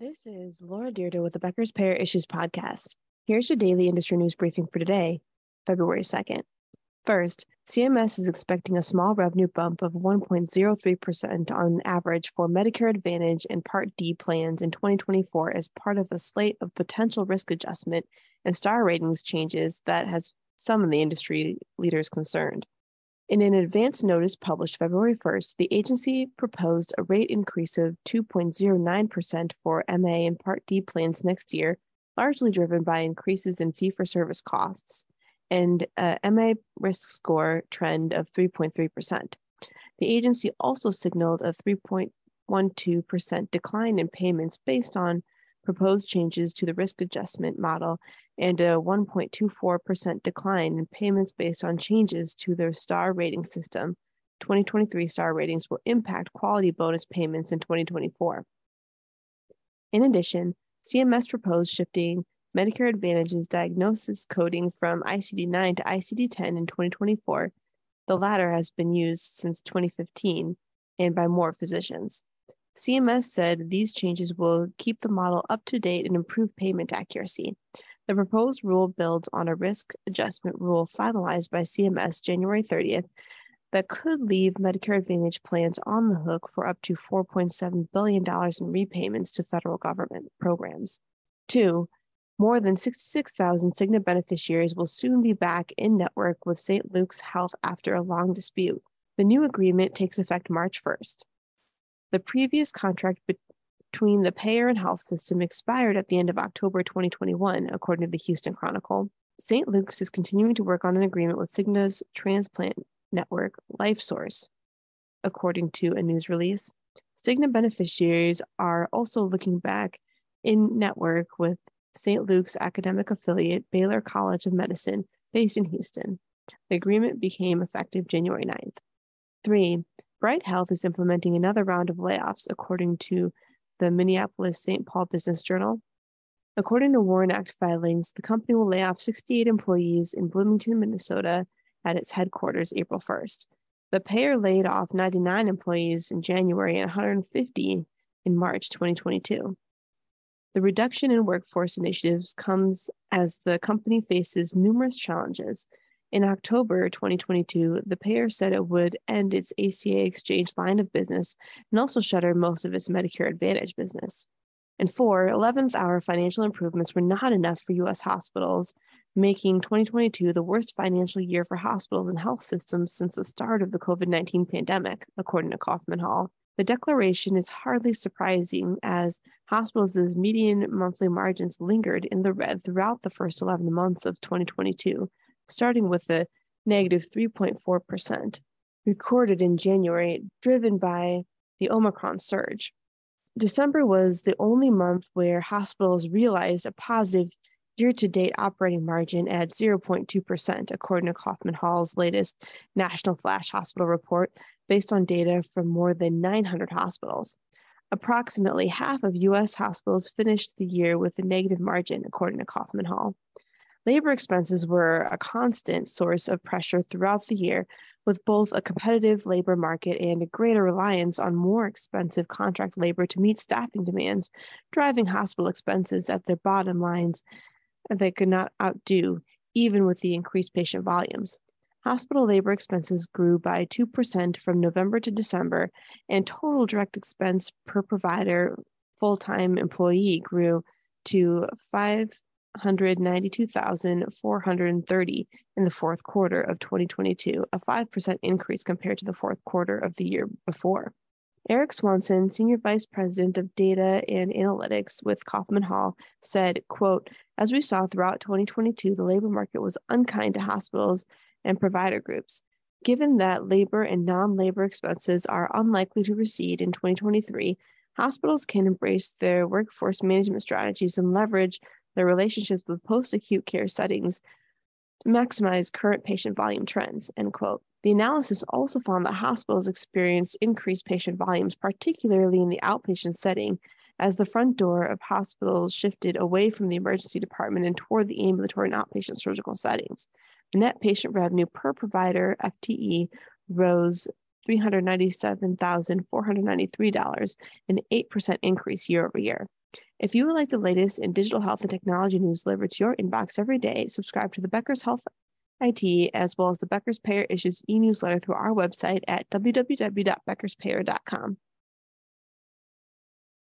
This is Laura Dyrda with the Becker's Payer Issues Podcast. Here's your daily industry news briefing for today, February 2nd. First, CMS is expecting a small revenue bump of 1.03% on average for Medicare Advantage and Part D plans in 2024 as part of a slate of potential risk adjustment and star ratings changes that has some of the industry leaders concerned. In an advance notice published February 1st, the agency proposed a rate increase of 2.09% for MA and Part D plans next year, largely driven by increases in fee for service costs and a MA risk score trend of 3.3%. The agency also signaled a 3.12% decline in payments based on proposed changes to the risk adjustment model and a 1.24% decline in payments based on changes to their star rating system. 2023 star ratings will impact quality bonus payments in 2024. In addition, CMS proposed shifting Medicare Advantage's diagnosis coding from ICD 9 to ICD 10 in 2024. The latter has been used since 2015 and by more physicians. CMS said these changes will keep the model up to date and improve payment accuracy. The proposed rule builds on a risk adjustment rule finalized by CMS January 30th that could leave Medicare Advantage plans on the hook for up to $4.7 billion in repayments to federal government programs. Two, more than 66,000 Cigna beneficiaries will soon be back in network with St. Luke's Health after a long dispute. The new agreement takes effect March 1st. The previous contract between the payer and health system expired at the end of October 2021, according to the Houston Chronicle. St. Luke's is continuing to work on an agreement with Cigna's transplant network, LifeSource, according to a news release. Cigna beneficiaries are also looking back in network with St. Luke's academic affiliate, Baylor College of Medicine, based in Houston. The agreement became effective January 9th. Three, Bright Health is implementing another round of layoffs, according to the Minneapolis St. Paul Business Journal. According to WARN Act filings, the company will lay off 68 employees in Bloomington, Minnesota at its headquarters April 1st. The payer laid off 99 employees in January and 150 in March 2022. The reduction in workforce initiatives comes as the company faces numerous challenges, in October 2022, the payer said it would end its ACA exchange line of business and also shutter most of its Medicare Advantage business. And four, 11th hour financial improvements were not enough for U.S. hospitals, making 2022 the worst financial year for hospitals and health systems since the start of the COVID 19 pandemic, according to Kaufman Hall. The declaration is hardly surprising as hospitals' median monthly margins lingered in the red throughout the first 11 months of 2022, starting with a negative 3.4% recorded in January, driven by the Omicron surge. December was the only month where hospitals realized a positive year to date operating margin at 0.2%, according to Kaufman Hall's latest National Flash Hospital report, based on data from more than 900 hospitals. Approximately half of U.S. hospitals finished the year with a negative margin, according to Kaufman Hall. Labor expenses were a constant source of pressure throughout the year, with both a competitive labor market and a greater reliance on more expensive contract labor to meet staffing demands, driving hospital expenses at their bottom lines that could not outdo, even with the increased patient volumes. Hospital labor expenses grew by 2% from November to December, and total direct expense per provider full time employee grew to 5 192,430 in the fourth quarter of 2022, a 5% increase compared to the fourth quarter of the year before. Eric Swanson, Senior Vice President of Data and Analytics with Kaufman Hall, said, quote, as we saw throughout 2022, the labor market was unkind to hospitals and provider groups. Given that labor and non labor expenses are unlikely to recede in 2023, hospitals can embrace their workforce management strategies and leverage their relationships with post-acute care settings to maximize current patient volume trends, end quote. The analysis also found that hospitals experienced increased patient volumes, particularly in the outpatient setting, as the front door of hospitals shifted away from the emergency department and toward the ambulatory and outpatient surgical settings. The net patient revenue per provider FTE rose $397,493, an 8% increase year over year. If you would like the latest in digital health and technology news delivered to your inbox every day, subscribe to the Becker's Health IT as well as the Becker's Payer Issues e newsletter through our website at www.beckerspayer.com.